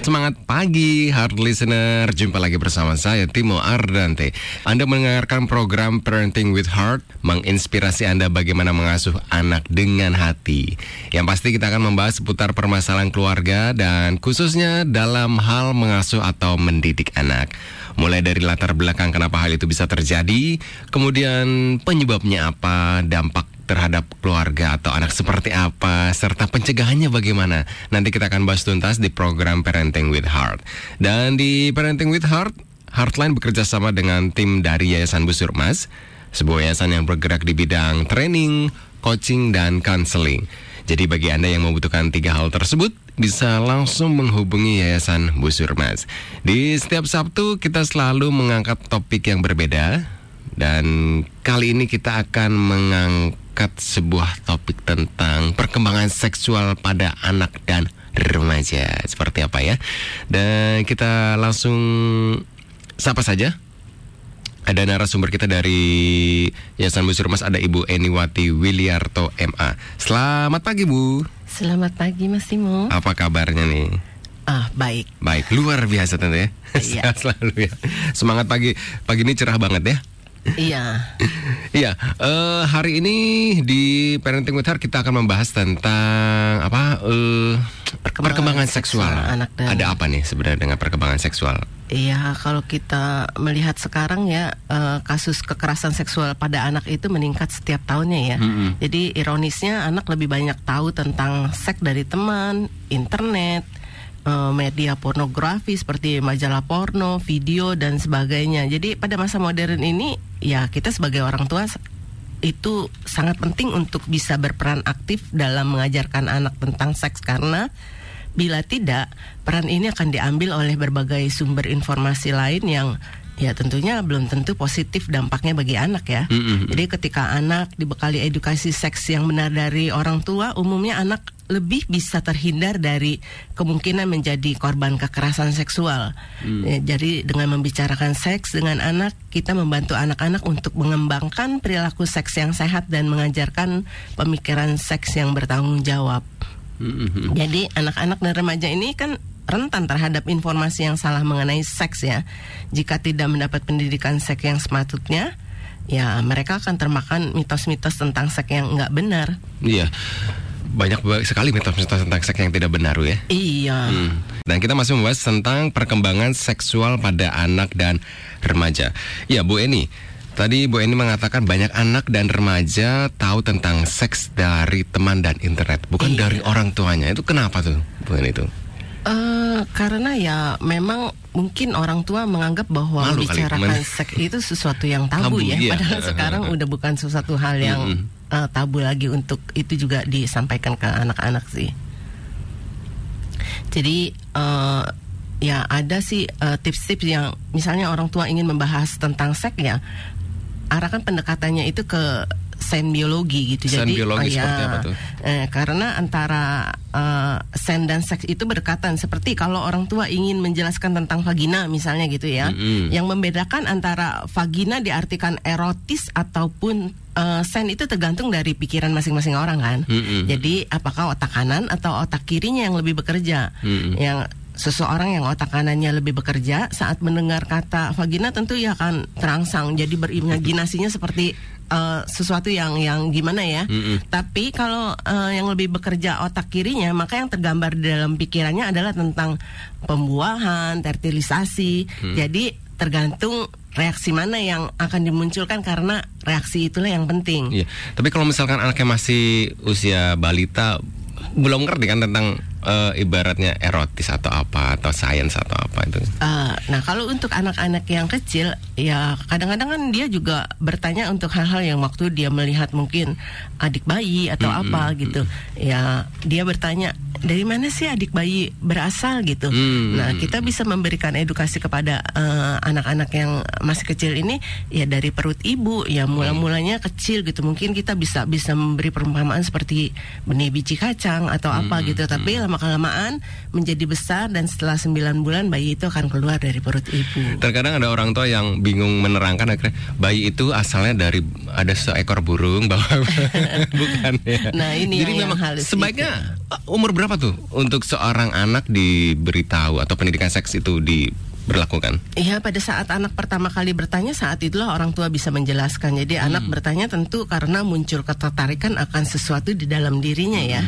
Semangat pagi, hard listener. Jumpa lagi bersama saya, Timo Ardante. Anda mendengarkan program Parenting with Heart, menginspirasi Anda bagaimana mengasuh anak dengan hati. Yang pasti kita akan membahas seputar permasalahan keluarga dan khususnya dalam hal mengasuh atau mendidik anak. Mulai dari latar belakang kenapa hal itu bisa terjadi, kemudian penyebabnya apa, dampak terhadap keluarga atau anak seperti apa, serta pencegahannya bagaimana. Nanti kita akan bahas tuntas di program Parenting with Heart. Dan di Parenting with Heart, Heartline bekerja sama dengan tim dari Yayasan Busur Mas, sebuah yayasan yang bergerak di bidang training, coaching, dan counseling. Jadi bagi Anda yang membutuhkan tiga hal tersebut, bisa langsung menghubungi Yayasan Busur Mas. Di setiap Sabtu kita selalu mengangkat topik yang berbeda dan kali ini kita akan mengangkat sebuah topik tentang perkembangan seksual pada anak dan remaja. Seperti apa ya? Dan kita langsung sapa saja. Ada narasumber kita dari Yayasan Busur Mas ada Ibu Eniwati Wiliarto MA. Selamat pagi Bu. Selamat pagi Mas Timo. Apa kabarnya nih? Ah, baik. Baik, luar biasa tentu ya. Iya. Sehat selalu ya. Semangat pagi. Pagi ini cerah banget ya. Iya. Iya, eh, hari ini di Parenting with Heart kita akan membahas tentang apa? eh, perkembangan, Perkembangan seksual. seksual anak dan- Ada apa nih sebenarnya dengan perkembangan seksual? Iya, kalau kita melihat sekarang ya eh, kasus kekerasan seksual pada anak itu meningkat setiap tahunnya ya. Mm-mm. Jadi ironisnya anak lebih banyak tahu tentang seks dari teman, internet, eh, media pornografi seperti majalah porno, video dan sebagainya. Jadi pada masa modern ini ya kita sebagai orang tua itu sangat penting untuk bisa berperan aktif dalam mengajarkan anak tentang seks karena bila tidak peran ini akan diambil oleh berbagai sumber informasi lain yang ya tentunya belum tentu positif dampaknya bagi anak ya. Mm-mm. Jadi ketika anak dibekali edukasi seks yang benar dari orang tua, umumnya anak lebih bisa terhindar dari kemungkinan menjadi korban kekerasan seksual. Ya, jadi dengan membicarakan seks dengan anak, kita membantu anak-anak untuk mengembangkan perilaku seks yang sehat dan mengajarkan pemikiran seks yang bertanggung jawab. Mm-mm. Jadi anak-anak dan remaja ini kan rentan terhadap informasi yang salah mengenai seks ya. Jika tidak mendapat pendidikan seks yang sepatutnya, ya mereka akan termakan mitos-mitos tentang seks yang nggak benar. Iya. Banyak ba- sekali mitos-mitos tentang seks yang tidak benar ya. Iya. Hmm. Dan kita masih membahas tentang perkembangan seksual pada anak dan remaja. Ya, Bu Eni. Tadi Bu Eni mengatakan banyak anak dan remaja tahu tentang seks dari teman dan internet, bukan Iya. dari orang tuanya. Itu kenapa tuh, Bu Eni itu? Eh, karena ya memang mungkin orang tua menganggap bahwa Malu membicarakan men- seks itu sesuatu yang tabu, Tabu, ya. iya. Padahal sekarang udah bukan sesuatu hal yang Mm-mm. Eh, tabu lagi untuk itu juga disampaikan ke anak-anak sih. Jadi eh, ya ada sih eh, tips-tips yang misalnya orang tua ingin membahas tentang seks ya arahkan pendekatannya itu ke sen biologi gitu. Sen Jadi biologi oh, seperti apa tuh? Eh, karena antara eh, sen dan seks itu berdekatan. Seperti kalau orang tua ingin menjelaskan tentang vagina misalnya gitu ya, Mm-mm. yang membedakan antara vagina diartikan erotis ataupun eh, sen itu tergantung dari pikiran masing-masing orang kan. Mm-mm. Jadi apakah otak kanan atau otak kirinya yang lebih bekerja? Mm-mm. Yang seseorang yang otak kanannya lebih bekerja saat mendengar kata vagina tentu ya akan terangsang jadi berimajinasinya seperti eh, sesuatu yang yang gimana ya Mm-mm. tapi kalau eh, yang lebih bekerja otak kirinya maka yang tergambar di dalam pikirannya adalah tentang pembuahan fertilisasi jadi tergantung reaksi mana yang akan dimunculkan karena reaksi itulah yang penting Iya. Tapi kalau misalkan anaknya masih usia balita, belum ngerti kan tentang eh, ibaratnya erotis atau apa atau sains atau apa itu. Uh, nah kalau untuk anak-anak yang kecil ya kadang-kadang kan dia juga bertanya untuk hal-hal yang waktu dia melihat mungkin adik bayi atau Mm-mm, apa gitu. ya dia bertanya dari mana sih adik bayi berasal? gitu. Hmm. nah kita bisa memberikan edukasi kepada uh, anak-anak yang masih kecil ini ya dari perut ibu ya mula-mulanya kecil gitu. Mungkin kita bisa bisa memberi perumpamaan seperti benih biji kacang atau apa gitu. Tapi kelamaan menjadi besar dan setelah 9 bulan bayi itu akan keluar dari perut ibu. Terkadang ada orang tua yang bingung menerangkan akhirnya bayi itu asalnya dari ada seekor burung bahwa bukan ya. Nah, ini Jadi yang- yang memang halus sebaiknya umur berapa tuh untuk seorang anak diberitahu atau pendidikan seks itu diberlakukan? Iya, pada saat anak pertama kali bertanya, saat itulah orang tua bisa menjelaskan. Jadi anak bertanya tentu karena muncul ketertarikan akan sesuatu di dalam dirinya ya.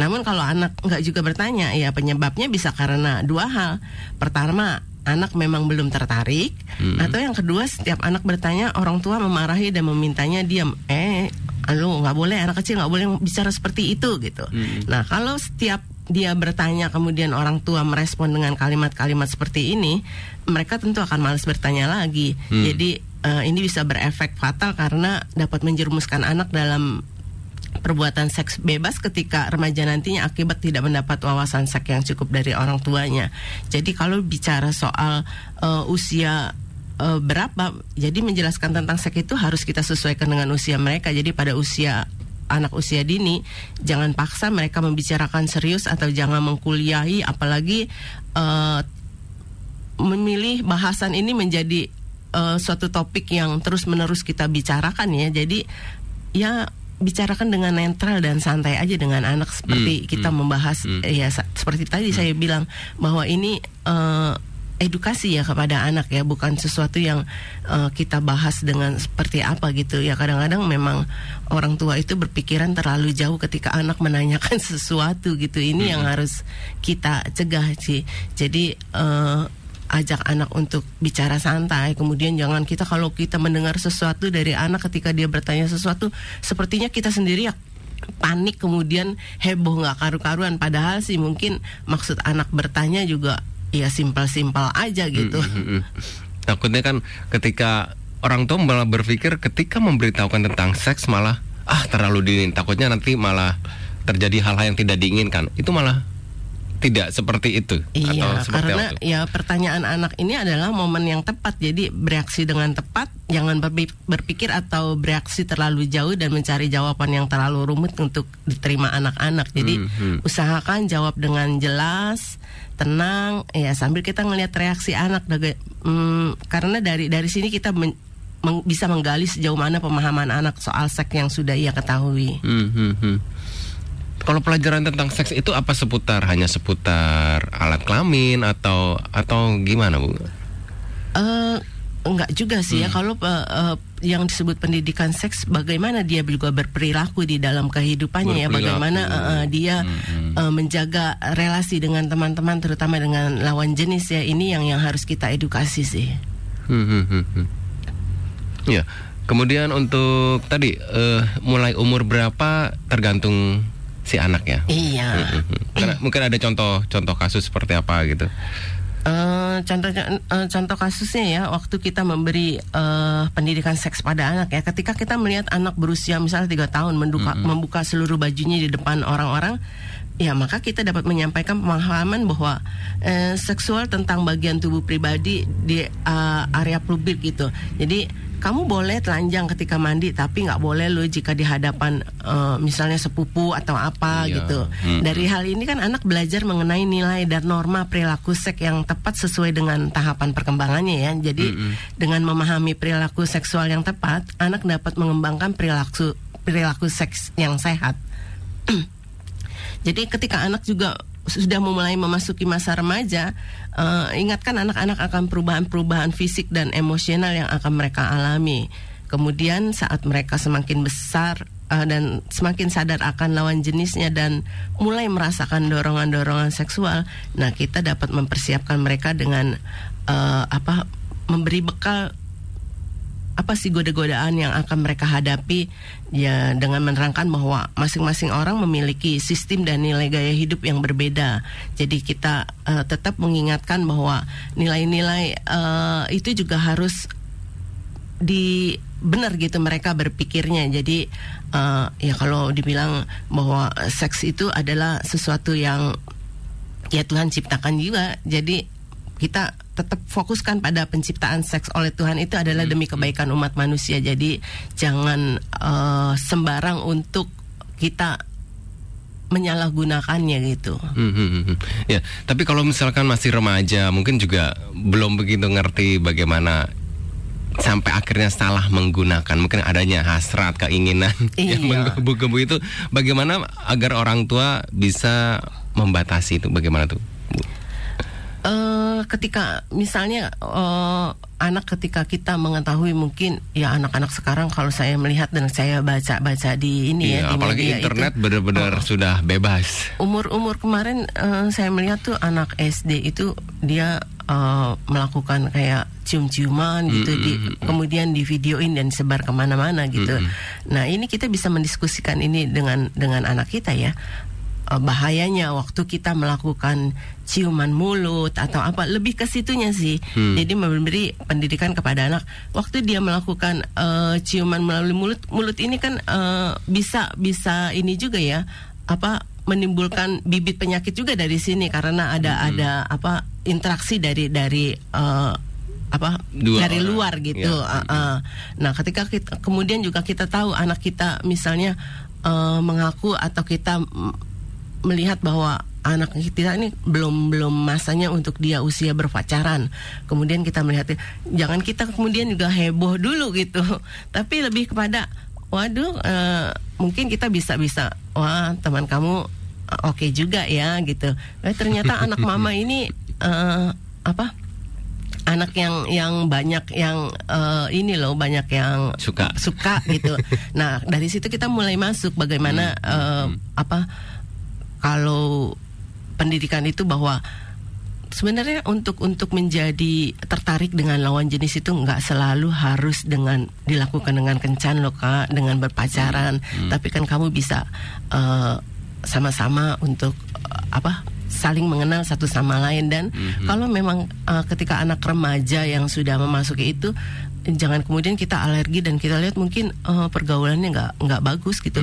Namun kalau anak nggak juga bertanya, ya penyebabnya bisa karena dua hal. Pertama, anak memang belum tertarik, atau yang kedua setiap anak bertanya, orang tua memarahi dan memintanya diam. Eh, lu nggak boleh anak kecil nggak boleh bicara seperti itu gitu. Nah kalau setiap dia bertanya kemudian orang tua merespon dengan kalimat-kalimat seperti ini, mereka tentu akan malas bertanya lagi. Jadi eh, ini bisa berefek fatal karena dapat menjerumuskan anak dalam perbuatan seks bebas ketika remaja nantinya akibat tidak mendapat wawasan seks yang cukup dari orang tuanya. Jadi kalau bicara soal eh, usia eh, berapa, jadi menjelaskan tentang seks itu harus kita sesuaikan dengan usia mereka. Jadi pada usia anak usia dini jangan paksa mereka membicarakan serius atau jangan mengkuliahi apalagi eh, memilih bahasan ini menjadi eh, suatu topik yang terus menerus kita bicarakan ya. Jadi ya bicarakan dengan netral dan santai aja dengan anak seperti Hmm, kita hmm, membahas. hmm. ya seperti tadi saya bilang bahwa ini eh, edukasi ya kepada anak ya bukan sesuatu yang eh, kita bahas dengan seperti apa gitu ya. Kadang-kadang memang orang tua itu berpikiran terlalu jauh ketika anak menanyakan sesuatu gitu. Ini yang harus kita cegah sih. Jadi eh, ajak anak untuk bicara santai. Kemudian jangan kita kalau kita mendengar sesuatu dari anak ketika dia bertanya sesuatu sepertinya kita sendiri ya panik kemudian heboh nggak karu-karuan. Padahal sih mungkin maksud anak bertanya juga ya simpel-simpel aja gitu. Takutnya kan ketika orang tua malah berpikir ketika memberitahukan tentang seks malah ah terlalu dini. Takutnya nanti malah terjadi hal-hal yang tidak diinginkan. Itu malah tidak seperti itu Iya, atau seperti karena tuh? ya pertanyaan anak ini adalah momen yang tepat. Jadi bereaksi dengan tepat, jangan berpi- berpikir atau bereaksi terlalu jauh dan mencari jawaban yang terlalu rumit untuk diterima anak-anak. Jadi Hmm, hmm. usahakan jawab dengan jelas, tenang, ya sambil kita ngelihat reaksi anak. Hmm, karena dari dari sini kita men- meng- bisa menggali sejauh mana pemahaman anak soal seks yang sudah ia ketahui. Hmm, hmm, hmm. Kalau pelajaran tentang seks itu apa seputar hanya seputar alat kelamin atau atau gimana bu? Eh enggak juga sih ya Hmm. kalau eh, eh, yang disebut pendidikan seks bagaimana dia juga berperilaku di dalam kehidupannya ya bagaimana eh, dia Hmm, eh, menjaga relasi dengan teman-teman terutama dengan lawan jenis ya ini yang yang harus kita edukasi sih. Hmm, hmm, hmm, hmm. Ya, kemudian untuk tadi eh, mulai umur berapa tergantung si anak ya. Iya. Hmm, hmm, hmm. Karena mungkin ada contoh-contoh kasus seperti apa gitu. Eh, contoh eh, contoh kasusnya ya waktu kita memberi eh, pendidikan seks pada anak ya. Ketika kita melihat anak berusia misalnya tiga tahun menduka, membuka seluruh bajunya di depan orang-orang ya maka kita dapat menyampaikan pemahaman bahwa eh, seksual tentang bagian tubuh pribadi di eh, area publik gitu jadi kamu boleh telanjang ketika mandi tapi nggak boleh lo jika di hadapan eh, misalnya sepupu atau apa Iya. gitu Mm. dari hal ini kan anak belajar mengenai nilai dan norma perilaku seks yang tepat sesuai dengan tahapan perkembangannya ya. Jadi dengan memahami perilaku seksual yang tepat, anak dapat mengembangkan perilaku perilaku seks yang sehat. Jadi ketika anak juga sudah memulai memasuki masa remaja, eh, ingatkan anak-anak akan perubahan-perubahan fisik dan emosional yang akan mereka alami. Kemudian saat mereka semakin besar eh, dan semakin sadar akan lawan jenisnya dan mulai merasakan dorongan-dorongan seksual, nah kita dapat mempersiapkan mereka dengan eh, apa memberi bekal apa sih goda-godaan yang akan mereka hadapi ya dengan menerangkan bahwa masing-masing orang memiliki sistem dan nilai gaya hidup yang berbeda. Jadi kita eh, tetap mengingatkan bahwa nilai-nilai eh, itu juga harus di benar gitu mereka berpikirnya. Jadi eh, ya kalau dibilang bahwa seks itu adalah sesuatu yang ya Tuhan ciptakan juga. Jadi kita tetap fokuskan pada penciptaan seks oleh Tuhan itu adalah demi kebaikan umat manusia. Jadi jangan eh, sembarang untuk kita menyalahgunakannya gitu. Hmm, hmm, hmm, hmm. Ya, tapi kalau misalkan masih remaja, mungkin juga belum begitu ngerti bagaimana sampai akhirnya salah menggunakan mungkin adanya hasrat keinginan Iya. yang menggebu-gebu itu bagaimana agar orang tua bisa membatasi itu bagaimana tuh Bu? Ketika misalnya eh, anak ketika kita mengetahui mungkin ya anak-anak sekarang kalau saya melihat dan saya baca-baca di ini Iya, ya di apalagi media internet benar-benar oh, sudah bebas. umur-umur kemarin eh, saya melihat tuh anak SD itu dia eh, melakukan kayak cium-ciuman gitu di kemudian di videoin dan sebar ke mana-mana gitu. Nah ini kita bisa mendiskusikan ini dengan dengan anak kita ya bahayanya waktu kita melakukan ciuman mulut atau apa lebih ke situnya sih. Jadi memberi pendidikan kepada anak waktu dia melakukan eh, ciuman melalui mulut mulut ini kan eh, bisa bisa ini juga ya apa menimbulkan bibit penyakit juga dari sini karena ada ada apa interaksi dari dari eh, apa Dua dari orang. luar gitu. Ya. Ah, ah. Nah, ketika kita kemudian juga kita tahu anak kita misalnya eh, mengaku atau kita melihat bahwa anak kita ini belum belum masanya untuk dia usia berpacaran. Kemudian kita melihat jangan kita kemudian juga heboh dulu gitu. Tapi lebih kepada waduh eh, mungkin kita bisa bisa wah teman kamu eh, oke juga ya gitu. Eh, ternyata anak mama ini eh, apa? anak yang yang banyak yang eh, ini loh banyak yang Suka. suka gitu. Nah dari situ kita mulai masuk bagaimana eh, apa kalau pendidikan itu bahwa sebenarnya untuk untuk menjadi tertarik dengan lawan jenis itu nggak selalu harus dengan dilakukan dengan kencan loh kak dengan berpacaran. Tapi kan kamu bisa eh, sama-sama untuk eh, apa saling mengenal satu sama lain. Dan kalau memang eh, ketika anak remaja yang sudah memasuki itu jangan kemudian kita alergi dan kita lihat mungkin eh, pergaulannya nggak nggak bagus gitu.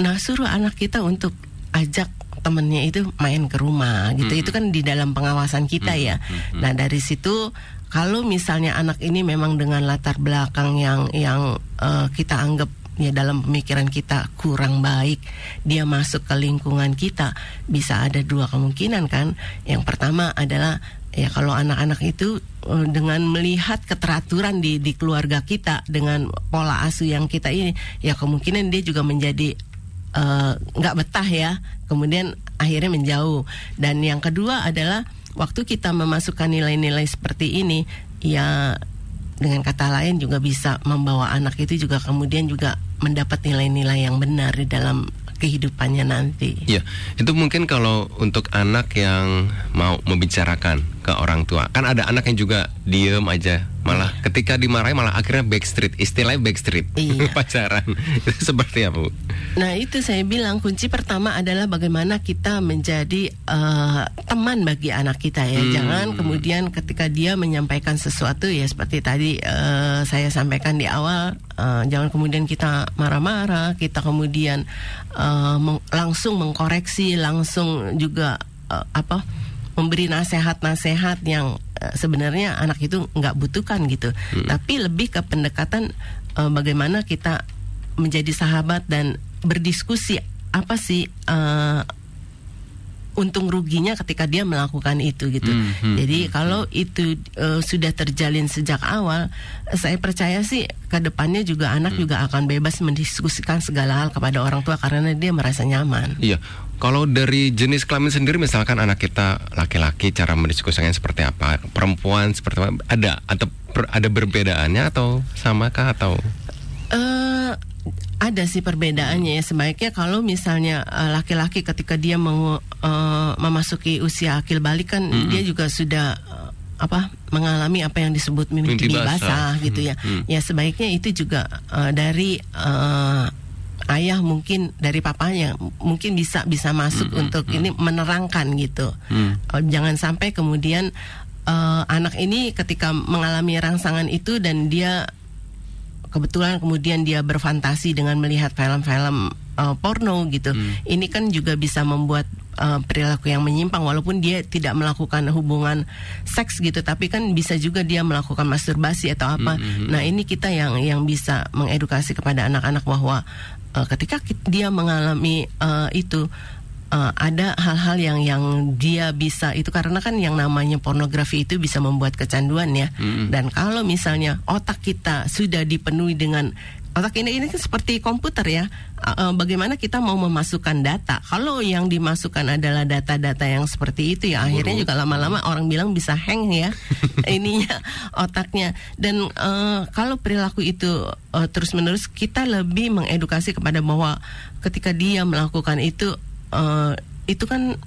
Nah suruh anak kita untuk ajak temennya itu main ke rumah gitu. Itu kan di dalam pengawasan kita ya. nah dari situ kalau misalnya anak ini memang dengan latar belakang yang yang eh, kita anggap ya dalam pemikiran kita kurang baik dia masuk ke lingkungan kita bisa ada dua kemungkinan kan. Yang pertama adalah ya kalau anak-anak itu eh, dengan melihat keteraturan di di keluarga kita dengan pola asuh yang kita ini ya kemungkinan dia juga menjadi eh, nggak betah ya kemudian akhirnya menjauh dan yang kedua adalah waktu kita memasukkan nilai-nilai seperti ini ya dengan kata lain juga bisa membawa anak itu juga kemudian juga mendapat nilai-nilai yang benar di dalam kehidupannya nanti. Ya, itu mungkin kalau untuk anak yang mau membicarakan ke orang tua. Kan ada anak yang juga diem aja, malah ketika dimarahi malah akhirnya backstreet, istilahnya backstreet. Iya. Pacaran. itu seperti apa, Bu? Nah itu saya bilang kunci pertama adalah bagaimana kita menjadi eh, teman bagi anak kita ya. Hmm. Jangan kemudian ketika dia menyampaikan sesuatu ya seperti tadi eh, saya sampaikan di awal, eh, jangan kemudian kita marah-marah, kita kemudian eh, meng- langsung mengkoreksi, langsung juga eh, apa memberi nasihat-nasihat yang eh, sebenarnya anak itu nggak butuhkan gitu. Tapi lebih ke pendekatan eh, bagaimana kita menjadi sahabat dan berdiskusi apa sih eh, untung ruginya ketika dia melakukan itu gitu. Hmm, hmm, Jadi kalau itu eh, sudah terjalin sejak awal, saya percaya sih ke depannya juga anak juga akan bebas mendiskusikan segala hal kepada orang tua karena dia merasa nyaman. Iya. Kalau dari jenis kelamin sendiri misalkan anak kita laki-laki cara mendiskusikannya seperti apa, perempuan seperti apa, ada atau per- ada perbedaannya atau samakah atau? Eh ada sih perbedaannya. Ya sebaiknya kalau misalnya eh, laki-laki ketika dia mau eh, memasuki usia akil balik kan dia juga sudah eh, apa mengalami apa yang disebut mimpi, basah. basah. gitu ya. Ya sebaiknya itu juga eh, dari eh, ayah mungkin dari papanya mungkin bisa bisa masuk untuk ini menerangkan gitu. Eh, jangan sampai kemudian eh, anak ini ketika mengalami rangsangan itu dan dia kebetulan kemudian dia berfantasi dengan melihat film-film uh, porno gitu. Ini kan juga bisa membuat uh, perilaku yang menyimpang walaupun dia tidak melakukan hubungan seks gitu, tapi kan bisa juga dia melakukan masturbasi atau apa. Nah, ini kita yang yang bisa mengedukasi kepada anak-anak bahwa uh, ketika dia mengalami uh, itu uh, ada hal-hal yang yang dia bisa itu karena kan yang namanya pornografi itu bisa membuat kecanduan ya. Mm-mm. Dan kalau misalnya otak kita sudah dipenuhi dengan otak ini ini kan seperti komputer ya. Uh, uh, bagaimana kita mau memasukkan data? Kalau yang dimasukkan adalah data-data yang seperti itu ya akhirnya juga lama-lama orang bilang bisa hang ya ininya otaknya. Dan uh, kalau perilaku itu uh, terus-menerus kita lebih mengedukasi kepada bahwa ketika dia melakukan itu uh, itu kan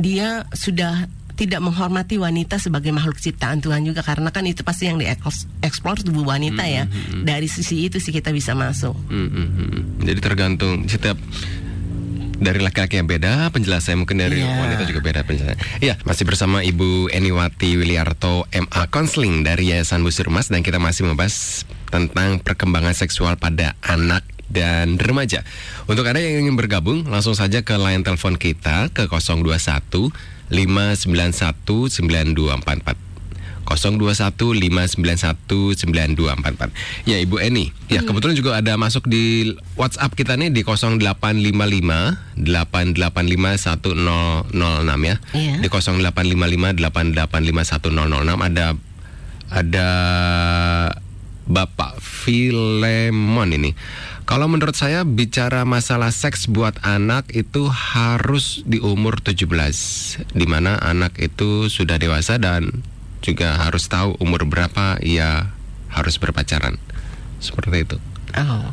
dia sudah tidak menghormati wanita sebagai makhluk ciptaan Tuhan juga karena kan itu pasti yang dieksplor tubuh wanita ya Mhm. dari sisi itu sih kita bisa masuk Hmm, hmm, hmm. Jadi tergantung setiap dari laki-laki yang beda penjelasannya mungkin dari Iya. wanita juga beda penjelasannya. Iya, masih bersama Ibu Eniwati Wiliarto MA Counseling dari Yayasan Busur Emas dan kita masih membahas tentang perkembangan seksual pada anak dan remaja. Untuk Anda yang ingin bergabung, langsung saja ke line telepon kita ke 021 591 9244. 0215919244. Ya Ibu Eni, ya kebetulan juga ada masuk di WhatsApp kita nih di 0855 885 1006 ya. Iya. Di 0855 885 1006 ada ada Bapak Filemon ini. Kalau menurut saya bicara masalah seks buat anak itu harus di umur 17 di mana anak itu sudah dewasa dan juga harus tahu umur berapa ia harus berpacaran. Seperti itu. Oh,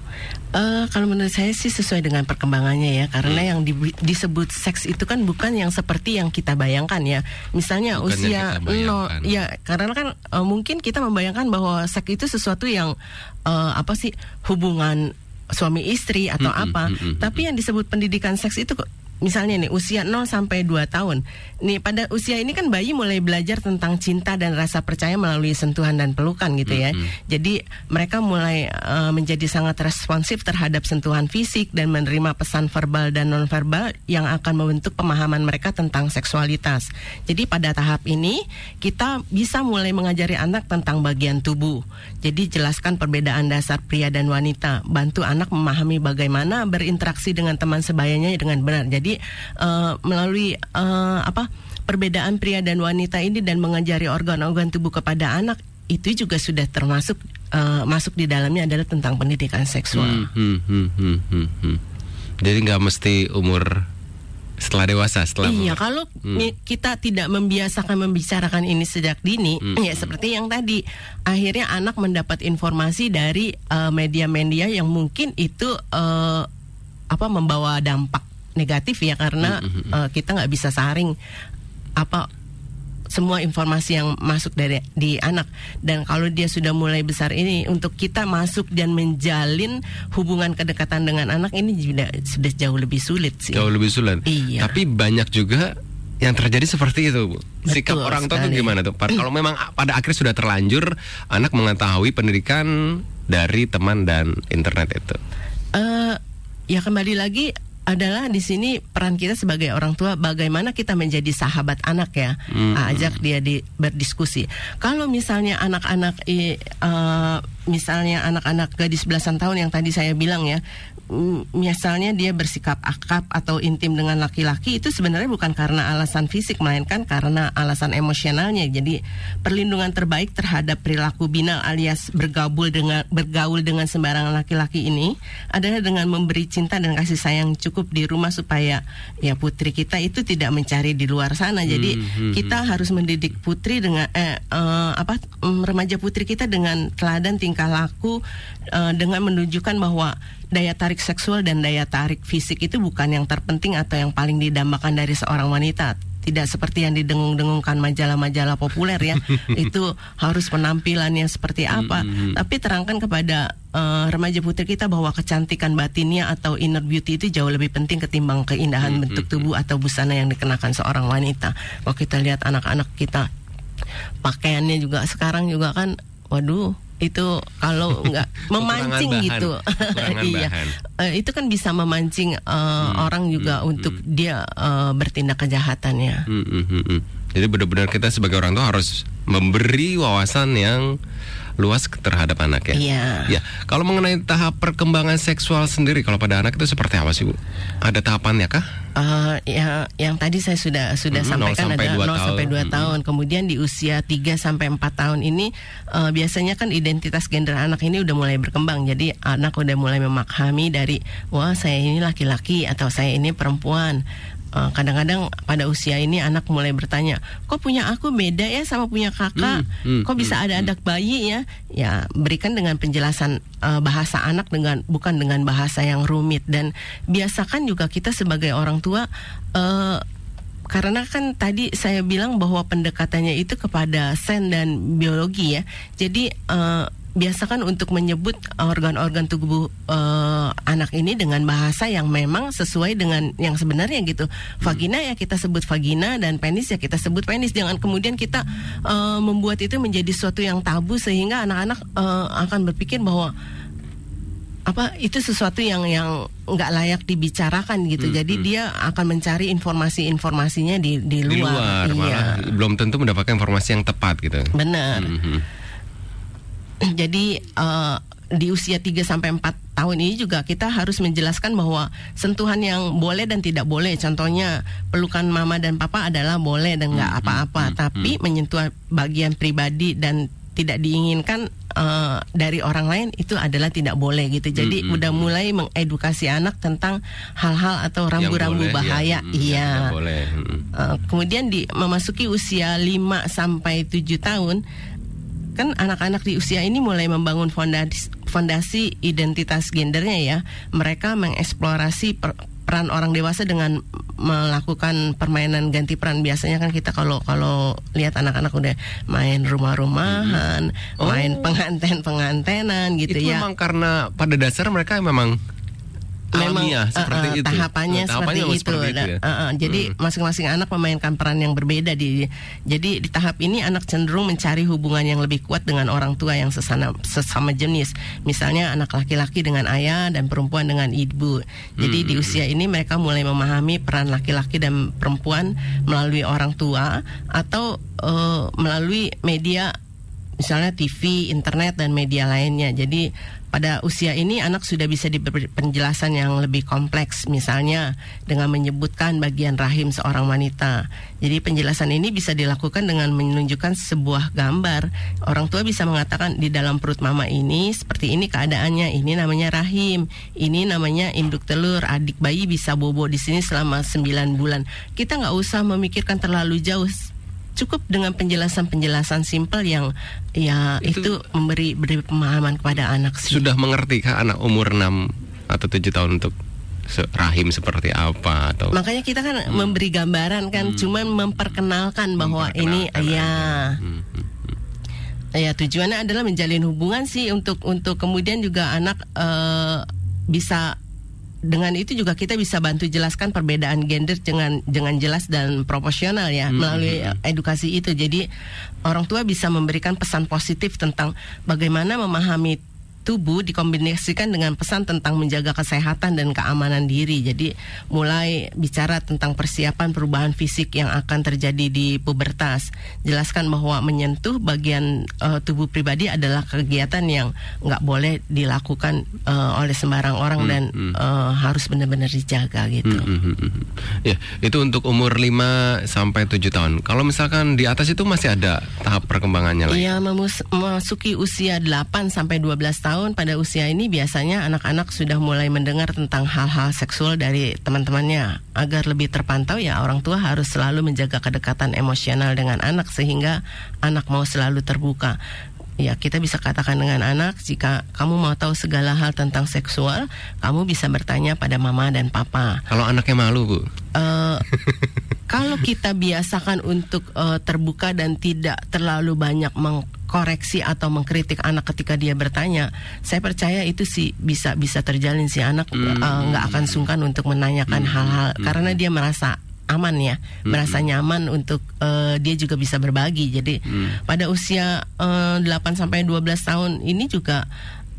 Eh, kalau menurut saya sih sesuai dengan perkembangannya ya, karena Hmm. yang di- disebut seks itu kan bukan yang seperti yang kita bayangkan ya. Misalnya Bukan usia nol, ya karena kan eh, mungkin kita membayangkan bahwa seks itu sesuatu yang eh, apa sih hubungan suami istri atau Mm-mm, apa. mm-mm, Tapi yang disebut pendidikan seks itu misalnya nih usia 0 sampai 2 tahun. Nih pada usia ini kan bayi mulai belajar tentang cinta dan rasa percaya melalui sentuhan dan pelukan gitu ya. Mm-mm. Jadi mereka mulai eh, menjadi sangat responsif terhadap sentuhan fisik dan menerima pesan verbal dan nonverbal yang akan membentuk pemahaman mereka tentang seksualitas. Jadi pada tahap ini kita bisa mulai mengajari anak tentang bagian tubuh. Jadi jelaskan perbedaan dasar pria dan wanita, bantu anak memahami bagaimana berinteraksi dengan teman sebayanya dengan benar. Jadi eh, melalui eh, apa perbedaan pria dan wanita ini dan mengajari organ-organ tubuh kepada anak itu juga sudah termasuk eh, masuk di dalamnya adalah tentang pendidikan seksual. Hmm, hmm, hmm, hmm, hmm, hmm. Jadi nggak mesti umur setelah dewasa, setelah Iya, umur. kalau Hmm. kita tidak membiasakan membicarakan ini sejak dini, Hmm. ya seperti yang tadi, akhirnya anak mendapat informasi dari eh, media-media yang mungkin itu eh, apa membawa dampak negatif ya karena Hmm, hmm, hmm. eh, kita nggak bisa saring apa semua informasi yang masuk dari di anak dan kalau dia sudah mulai besar ini untuk kita masuk dan menjalin hubungan kedekatan dengan anak ini sudah sudah jauh lebih sulit sih. Jauh lebih sulit. Iya. Tapi banyak juga yang terjadi seperti itu, Bu. Sikap Betul orang tua tuh sekali. gimana tuh? Kalau memang pada akhirnya sudah terlanjur, anak mengetahui pendidikan dari teman dan internet itu. eh ya kembali lagi adalah di sini peran kita sebagai orang tua bagaimana kita menjadi sahabat anak ya Hmm. Ah, ajak dia di berdiskusi kalau misalnya anak-anak eh, misalnya anak-anak gadis belasan tahun yang tadi saya bilang ya misalnya dia bersikap akrab atau intim dengan laki-laki itu sebenarnya bukan karena alasan fisik melainkan karena alasan emosionalnya. Jadi perlindungan terbaik terhadap perilaku binal alias bergaul dengan bergaul dengan sembarangan laki-laki ini adalah dengan memberi cinta dan kasih sayang cukup di rumah supaya ya putri kita itu tidak mencari di luar sana. Jadi Hmm, hmm, kita harus mendidik putri dengan eh, eh, apa mm, remaja putri kita dengan teladan tingkah laku eh, dengan menunjukkan bahwa daya tarik seksual dan daya tarik fisik itu bukan yang terpenting atau yang paling didambakan dari seorang wanita. Tidak seperti yang didengung-dengungkan majalah-majalah populer ya. Itu harus penampilannya seperti apa. Hmm, hmm. tapi terangkan kepada eh, remaja putri kita bahwa kecantikan batinnya atau inner beauty itu jauh lebih penting ketimbang keindahan Hmm, bentuk tubuh atau busana yang dikenakan seorang wanita. Kalau kita lihat anak-anak kita pakaiannya juga sekarang juga kan waduh itu kalau nggak memancing bahan, gitu. Iya. bahan. Eh, itu kan bisa memancing eh, orang juga hmm, untuk dia eh, bertindak kejahatannya. Hmm, hmm, hmm, hmm. Jadi benar-benar kita sebagai orang tua harus memberi wawasan yang luas terhadap anak ya. Iya. Ya, kalau mengenai tahap perkembangan seksual sendiri kalau pada anak itu seperti apa sih Bu? Ada tahapannya kah? Uh, ya, yang tadi saya sudah sudah Hmm, sampaikan 0 sampai ada 2 0 tahun. sampai 2 Hmm. tahun. Kemudian di usia 3 sampai 4 tahun ini uh, biasanya kan identitas gender anak ini udah mulai berkembang. Jadi anak udah mulai memahami dari wah saya ini laki-laki atau saya ini perempuan. Uh, kadang-kadang pada usia ini anak mulai bertanya, kok punya aku beda ya sama punya kakak? Hmm, hmm, kok bisa ada anak bayi ya? Ya berikan dengan penjelasan uh, bahasa anak dengan bukan dengan bahasa yang rumit dan biasakan juga kita sebagai orang tua uh, karena kan tadi saya bilang bahwa pendekatannya itu kepada sen dan biologi ya. Jadi uh, biasakan untuk menyebut organ-organ tubuh uh, anak ini dengan bahasa yang memang sesuai dengan yang sebenarnya gitu. Vagina ya kita sebut vagina dan penis ya kita sebut penis. Jangan kemudian kita uh, membuat itu menjadi sesuatu yang tabu sehingga anak-anak uh, akan berpikir bahwa apa itu sesuatu yang yang nggak layak dibicarakan gitu. Hmm, Jadi hmm. dia akan mencari informasi-informasinya di di luar. Di luar, Iya. malah belum tentu mendapatkan informasi yang tepat gitu. Benar. Mhm. Jadi eh, di usia 3 sampai 4 tahun ini juga kita harus menjelaskan bahwa sentuhan yang boleh dan tidak boleh. Contohnya pelukan mama dan papa adalah boleh dan nggak Hmm, apa-apa, hmm, hmm, tapi menyentuh bagian pribadi dan tidak diinginkan eh, dari orang lain itu adalah tidak boleh gitu. Jadi Hmm, hmm, udah hmm. mulai mengedukasi anak tentang hal-hal atau rambu-rambu ya. bahaya. Yang iya. boleh. Uh, kemudian di memasuki usia 5 sampai 7 tahun kan anak-anak di usia ini mulai membangun fondasi, fondasi identitas gendernya ya. Mereka mengeksplorasi per- peran orang dewasa dengan melakukan permainan ganti peran. Biasanya kan kita kalau kalau lihat anak-anak udah main rumah-rumahan, Oh. main penganten-pengantenan gitu itu ya. memang karena pada dasar mereka memang memang alamiah uh, seperti uh, itu. tahapannya, Oh, seperti, itu. seperti Nah, ya. uh, uh, jadi Hmm. masing-masing anak memainkan peran yang berbeda di. Jadi di tahap ini anak cenderung mencari hubungan yang lebih kuat dengan orang tua yang sesama sesama jenis. Misalnya anak laki-laki dengan ayah dan perempuan dengan ibu. Jadi Hmm. di usia ini mereka mulai memahami peran laki-laki dan perempuan melalui orang tua atau uh, melalui media misalnya TV, internet dan media lainnya. Jadi pada usia ini anak sudah bisa diberi penjelasan yang lebih kompleks misalnya dengan menyebutkan bagian rahim seorang wanita. Jadi penjelasan ini bisa dilakukan dengan menunjukkan sebuah gambar. Orang tua bisa mengatakan di dalam perut mama ini seperti ini keadaannya, ini namanya rahim, ini namanya induk telur, adik bayi bisa bobo di sini selama 9 bulan. Kita nggak usah memikirkan terlalu jauh cukup dengan penjelasan-penjelasan simpel yang ya Itu- itu, memberi beri pemahaman kepada anak sih. Sudah mengerti kah anak umur 6 atau 7 tahun untuk rahim seperti apa atau Makanya kita kan memberi gambaran kan, cuman memperkenalkan bahwa ini Memperkenalkan ya aja. Hmm, hmm. ya tujuannya adalah menjalin hubungan sih untuk untuk kemudian juga anak eh, bisa dengan itu juga kita bisa bantu jelaskan perbedaan gender dengan dengan jelas dan proporsional ya Hmm, melalui eh, edukasi itu. Jadi orang tua bisa memberikan pesan positif tentang bagaimana memahami tubuh dikombinasikan dengan pesan tentang menjaga kesehatan dan keamanan diri. Jadi mulai bicara tentang persiapan perubahan fisik yang akan terjadi di pubertas. Jelaskan bahwa menyentuh bagian eh, tubuh pribadi adalah kegiatan yang nggak boleh dilakukan eh, oleh sembarang orang Hmm, dan hmm. eh, harus benar-benar dijaga gitu. Hmm, hmm, hmm, hmm. Ya, itu untuk umur 5 sampai 7 tahun. Kalau misalkan di atas itu masih ada tahap perkembangannya lagi. Iya, memasuki usia 8 sampai 12 tahun pada usia ini biasanya anak-anak sudah mulai mendengar tentang hal-hal seksual dari teman-temannya. Agar lebih terpantau ya orang tua harus selalu menjaga kedekatan emosional dengan anak sehingga anak mau selalu terbuka. Ya, kita bisa katakan dengan anak, jika kamu mau tahu segala hal tentang seksual, kamu bisa bertanya pada mama dan papa. Kalau anaknya malu, Bu. Eh, kalau kita biasakan untuk eh, terbuka dan tidak terlalu banyak mengkoreksi atau mengkritik anak ketika dia bertanya, saya percaya itu sih bisa bisa terjalin si anak eh, Hmm. nggak akan sungkan untuk menanyakan hal-hal karena dia merasa aman ya, merasa nyaman untuk eh, dia juga bisa berbagi. Jadi Hmm. pada usia eh, 8 sampai 12 tahun ini juga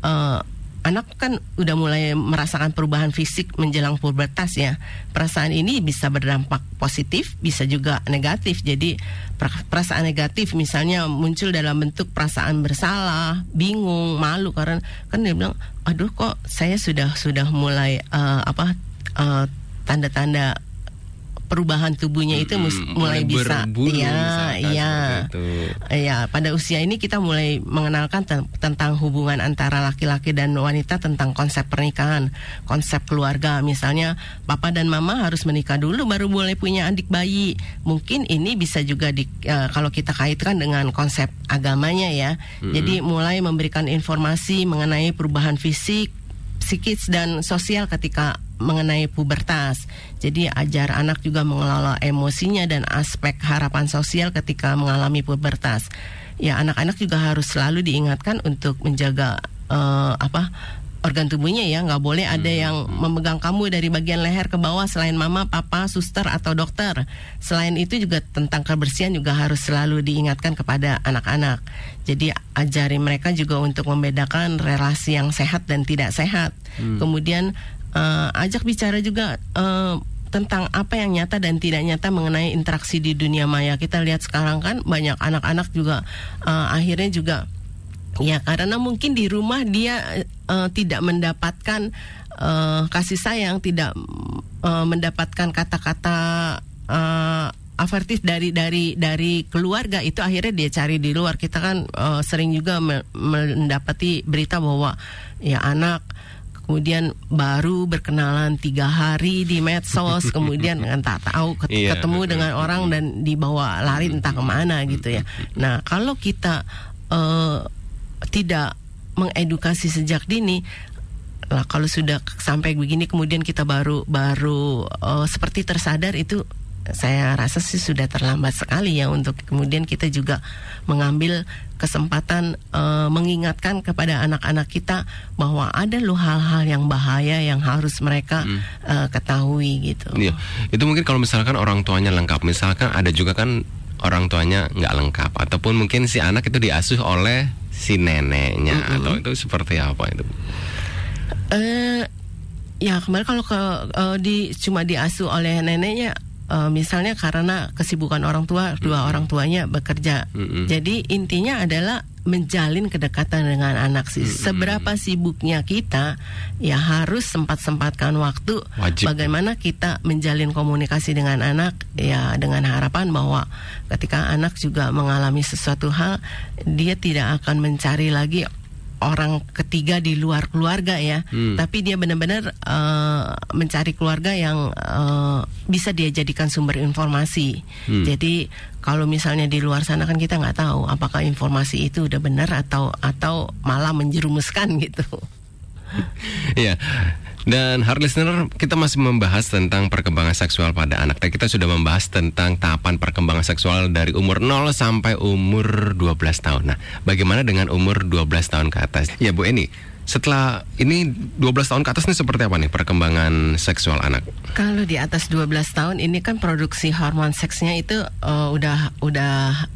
eh, anak kan udah mulai merasakan perubahan fisik menjelang pubertas ya. Perasaan ini bisa berdampak positif, bisa juga negatif. Jadi perasaan negatif misalnya muncul dalam bentuk perasaan bersalah, bingung, malu karena kan dia bilang, aduh kok saya sudah sudah mulai uh, apa uh, tanda-tanda perubahan tubuhnya itu hmm, mulai, bisa. iya iya. iya pada usia ini kita mulai mengenalkan tentang hubungan antara laki-laki dan wanita tentang konsep pernikahan konsep keluarga. Misalnya papa dan mama harus menikah dulu baru boleh punya adik bayi. Mungkin ini bisa juga di uh, kalau kita kaitkan dengan konsep agamanya ya. Hmm. jadi mulai memberikan informasi mengenai perubahan fisik psikis dan sosial ketika mengenai pubertas. Jadi ajar anak juga mengelola emosinya dan aspek harapan sosial ketika mengalami pubertas. Ya anak-anak juga harus selalu diingatkan untuk menjaga uh, apa organ tubuhnya ya nggak boleh ada hmm. yang memegang kamu dari bagian leher ke bawah selain mama, papa, suster atau dokter. Selain itu juga tentang kebersihan juga harus selalu diingatkan kepada anak-anak. Jadi ajari mereka juga untuk membedakan relasi yang sehat dan tidak sehat. Hmm. Kemudian uh, ajak bicara juga uh, tentang apa yang nyata dan tidak nyata mengenai interaksi di dunia maya. Kita lihat sekarang kan banyak anak-anak juga uh, akhirnya juga ya karena mungkin di rumah dia uh, tidak mendapatkan uh, kasih sayang, tidak uh, mendapatkan kata-kata uh, dari dari dari keluarga itu akhirnya dia cari di luar. Kita kan uh, sering juga mendapati berita bahwa ya anak kemudian baru berkenalan tiga hari di medsos, kemudian dengan tak tahu iya, ketemu dengan orang dan dibawa lari entah ke mana gitu ya. Nah kalau kita uh, tidak mengedukasi sejak dini, lah kalau sudah sampai begini kemudian kita baru baru uh, seperti tersadar itu saya rasa sih sudah terlambat sekali ya untuk kemudian kita juga mengambil kesempatan uh, mengingatkan kepada anak-anak kita bahwa ada loh hal-hal yang bahaya yang harus mereka hmm. uh, ketahui gitu. Iya, itu mungkin kalau misalkan orang tuanya lengkap, misalkan ada juga kan orang tuanya nggak lengkap ataupun mungkin si anak itu diasuh oleh si neneknya mm -hmm. atau itu seperti apa itu? Eh uh, ya kemarin kalau ke uh, di cuma diasuh oleh neneknya uh, misalnya karena kesibukan orang tua mm-hmm. dua orang tuanya bekerja mm-hmm. jadi intinya adalah menjalin kedekatan dengan anak sih mm-hmm. seberapa sibuknya kita ya harus sempat sempatkan waktu Wajib. bagaimana kita menjalin komunikasi dengan anak ya dengan harapan bahwa ketika anak juga mengalami sesuatu hal dia tidak akan mencari lagi orang ketiga di luar keluarga ya, hmm. tapi dia benar-benar uh, mencari keluarga yang uh, bisa dia jadikan sumber informasi. Hmm. Jadi kalau misalnya di luar sana kan kita nggak tahu apakah informasi itu udah benar atau atau malah menjerumuskan gitu. Iya. Dan hard listener, kita masih membahas tentang perkembangan seksual pada anak. Kita sudah membahas tentang tahapan perkembangan seksual dari umur 0 sampai umur 12 tahun. Nah, bagaimana dengan umur 12 tahun ke atas? Ya Bu Eni, setelah ini 12 tahun ke atas ini seperti apa nih perkembangan seksual anak? Kalau di atas 12 tahun ini kan produksi hormon seksnya itu uh, udah udah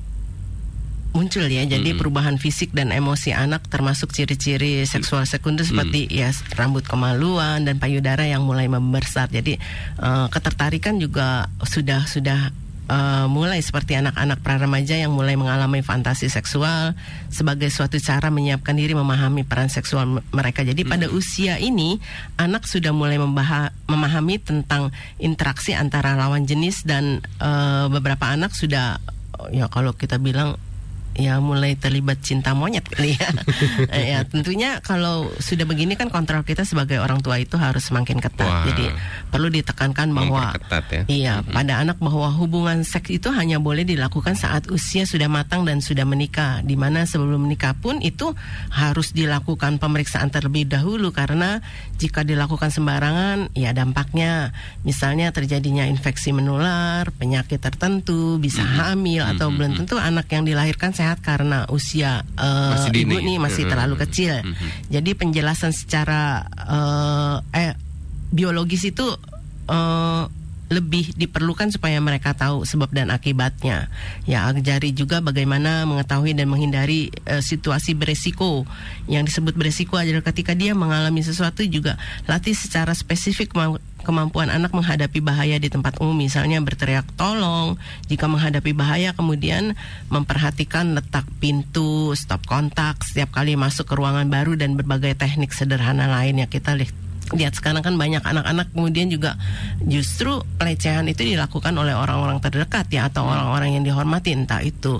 muncul ya. Jadi mm -hmm. perubahan fisik dan emosi anak termasuk ciri-ciri seksual sekunder seperti mm -hmm. ya rambut kemaluan dan payudara yang mulai membesar. Jadi uh, ketertarikan juga sudah sudah uh, mulai seperti anak-anak pra remaja yang mulai mengalami fantasi seksual sebagai suatu cara menyiapkan diri memahami peran seksual mereka. Jadi pada hmm. usia ini anak sudah mulai memahami tentang interaksi antara lawan jenis dan uh, beberapa anak sudah ya kalau kita bilang ya mulai terlibat cinta monyet kali ya. ya tentunya kalau sudah begini kan kontrol kita sebagai orang tua itu harus semakin ketat. Wah. Jadi perlu ditekankan bahwa ya. iya mm-hmm. pada anak bahwa hubungan seks itu hanya boleh dilakukan saat usia sudah matang dan sudah menikah. Di mana sebelum menikah pun itu harus dilakukan pemeriksaan terlebih dahulu karena jika dilakukan sembarangan ya dampaknya misalnya terjadinya infeksi menular, penyakit tertentu, bisa mm-hmm. hamil atau belum tentu anak yang dilahirkan sehat karena usia uh, ibu nih masih terlalu kecil. Mm -hmm. Jadi penjelasan secara uh, eh biologis itu uh, lebih diperlukan supaya mereka tahu sebab dan akibatnya. Ya, ajari juga bagaimana mengetahui dan menghindari uh, situasi beresiko. Yang disebut beresiko adalah ketika dia mengalami sesuatu juga latih secara spesifik kemampuan anak menghadapi bahaya di tempat umum misalnya berteriak tolong. Jika menghadapi bahaya kemudian memperhatikan letak pintu stop kontak setiap kali masuk ke ruangan baru dan berbagai teknik sederhana lain yang kita lihat lihat sekarang kan banyak anak-anak kemudian juga justru pelecehan itu dilakukan oleh orang-orang terdekat ya atau orang-orang yang dihormati. Entah itu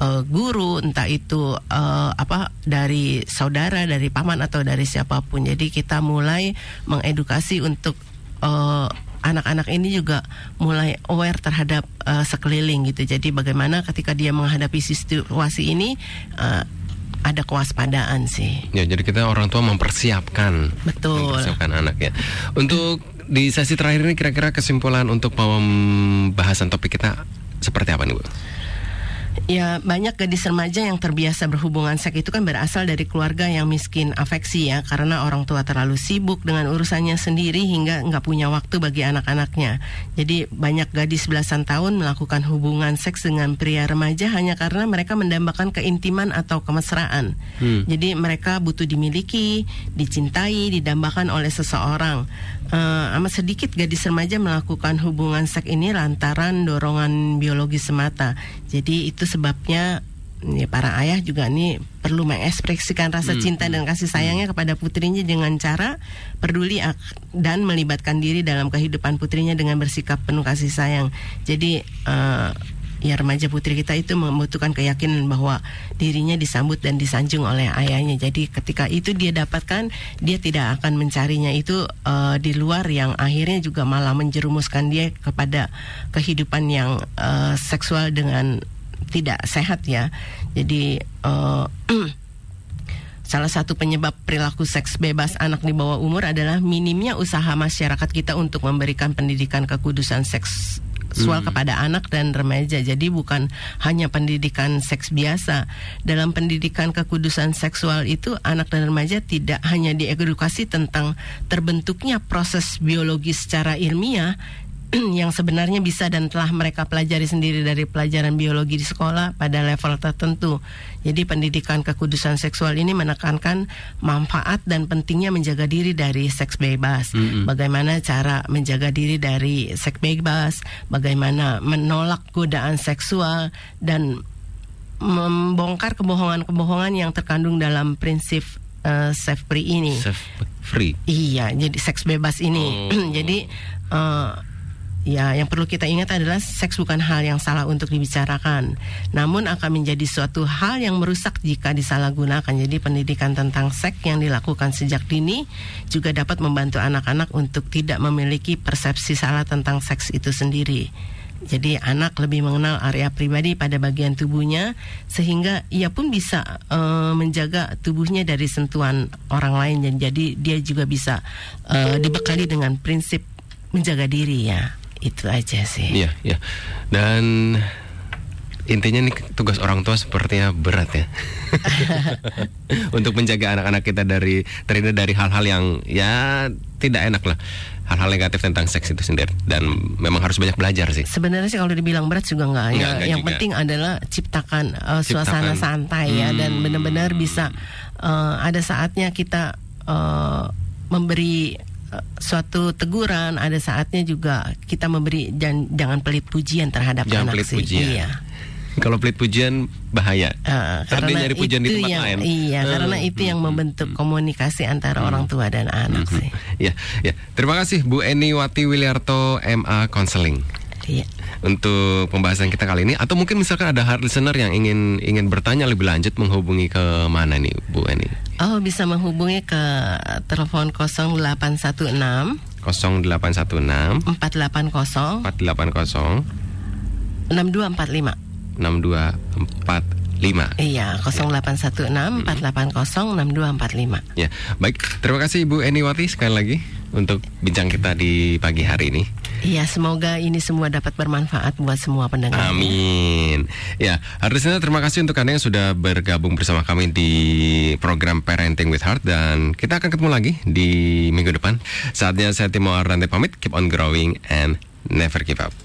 uh, guru entah itu uh, apa dari saudara dari paman atau dari siapa pun. Jadi kita mulai mengedukasi untuk uh, anak-anak ini juga mulai aware terhadap uh, sekeliling gitu. Jadi bagaimana ketika dia menghadapi situasi ini uh, ada kewaspadaan sih. Ya, jadi kita orang tua mempersiapkan, betul, mempersiapkan anak ya. Untuk di sesi terakhir ini kira-kira kesimpulan untuk pembahasan topik kita seperti apa nih bu? Ya banyak gadis remaja yang terbiasa berhubungan seks itu kan berasal dari keluarga yang miskin afeksi ya karena orang tua terlalu sibuk dengan urusannya sendiri hingga nggak punya waktu bagi anak-anaknya. Jadi banyak gadis belasan tahun melakukan hubungan seks dengan pria remaja hanya karena mereka mendambakan keintiman atau kemesraan. Hmm. Jadi mereka butuh dimiliki, dicintai, didambakan oleh seseorang uh, amat sedikit gadis remaja melakukan hubungan seks ini lantaran dorongan biologi semata. Jadi itu sebabnya ya para ayah juga nih perlu mengekspresikan rasa hmm. cinta dan kasih sayangnya hmm. kepada putrinya dengan cara peduli dan melibatkan diri dalam kehidupan putrinya dengan bersikap penuh kasih sayang. Jadi uh, ya remaja putri kita itu membutuhkan keyakinan bahwa dirinya disambut dan disanjung oleh ayahnya. Jadi ketika itu dia dapatkan, dia tidak akan mencarinya itu uh, di luar yang akhirnya juga malah menjerumuskan dia kepada kehidupan yang uh, seksual dengan tidak sehat ya. Jadi uh, Salah satu penyebab perilaku seks bebas anak di bawah umur adalah minimnya usaha masyarakat kita untuk memberikan pendidikan kekudusan seks seksual hmm. kepada anak dan remaja. Jadi bukan hanya pendidikan seks biasa. Dalam pendidikan kekudusan seksual itu anak dan remaja tidak hanya diedukasi tentang terbentuknya proses biologi secara ilmiah, yang sebenarnya bisa dan telah mereka pelajari sendiri dari pelajaran biologi di sekolah pada level tertentu. Jadi pendidikan kekudusan seksual ini menekankan manfaat dan pentingnya menjaga diri dari seks bebas. Mm -hmm. Bagaimana cara menjaga diri dari seks bebas, bagaimana menolak godaan seksual dan membongkar kebohongan-kebohongan yang terkandung dalam prinsip uh, safe free ini. Safe free. Iya, jadi seks bebas ini. Oh. jadi uh, Ya, yang perlu kita ingat adalah seks bukan hal yang salah untuk dibicarakan, namun akan menjadi suatu hal yang merusak jika disalahgunakan. Jadi pendidikan tentang seks yang dilakukan sejak dini juga dapat membantu anak-anak untuk tidak memiliki persepsi salah tentang seks itu sendiri. Jadi anak lebih mengenal area pribadi pada bagian tubuhnya sehingga ia pun bisa uh, menjaga tubuhnya dari sentuhan orang lain jadi dia juga bisa uh, dibekali dengan prinsip menjaga diri ya itu aja sih. Iya, iya. Dan intinya nih tugas orang tua sepertinya berat ya. Untuk menjaga anak-anak kita dari terhindar dari hal-hal yang ya tidak enak lah. Hal-hal negatif tentang seks itu sendiri dan memang harus banyak belajar sih. Sebenarnya sih kalau dibilang berat juga enggak, ya. Enggak yang juga. penting adalah ciptakan uh, suasana santai ya dan hmm. benar-benar bisa uh, ada saatnya kita uh, memberi suatu teguran ada saatnya juga kita memberi dan jangan pelit pujian terhadap jangan anak pelit sih. Pujian. Iya. Kalau pelit pujian bahaya. Uh, karena, nyari pujian itu di tempat yang, lain. Iya, uh, karena itu yang membentuk komunikasi antara orang tua dan anak uh, sih. Ya, ya. Terima kasih Bu Eni Wati Wiliarto MA Counseling. Iya. Untuk pembahasan kita kali ini atau mungkin misalkan ada hard listener yang ingin ingin bertanya lebih lanjut menghubungi ke mana nih Bu Eni? Oh, bisa menghubungi ke telepon 0816 0816 480 480 6245 6245 Iya, 0816 480 6245. Ya, baik. Terima kasih Ibu Eniwati sekali lagi untuk bincang kita di pagi hari ini. Iya, semoga ini semua dapat bermanfaat buat semua pendengar. Amin. Ya, harusnya terima kasih untuk Anda yang sudah bergabung bersama kami di program Parenting with Heart dan kita akan ketemu lagi di minggu depan. Saatnya saya Timo Arante pamit, keep on growing and never give up.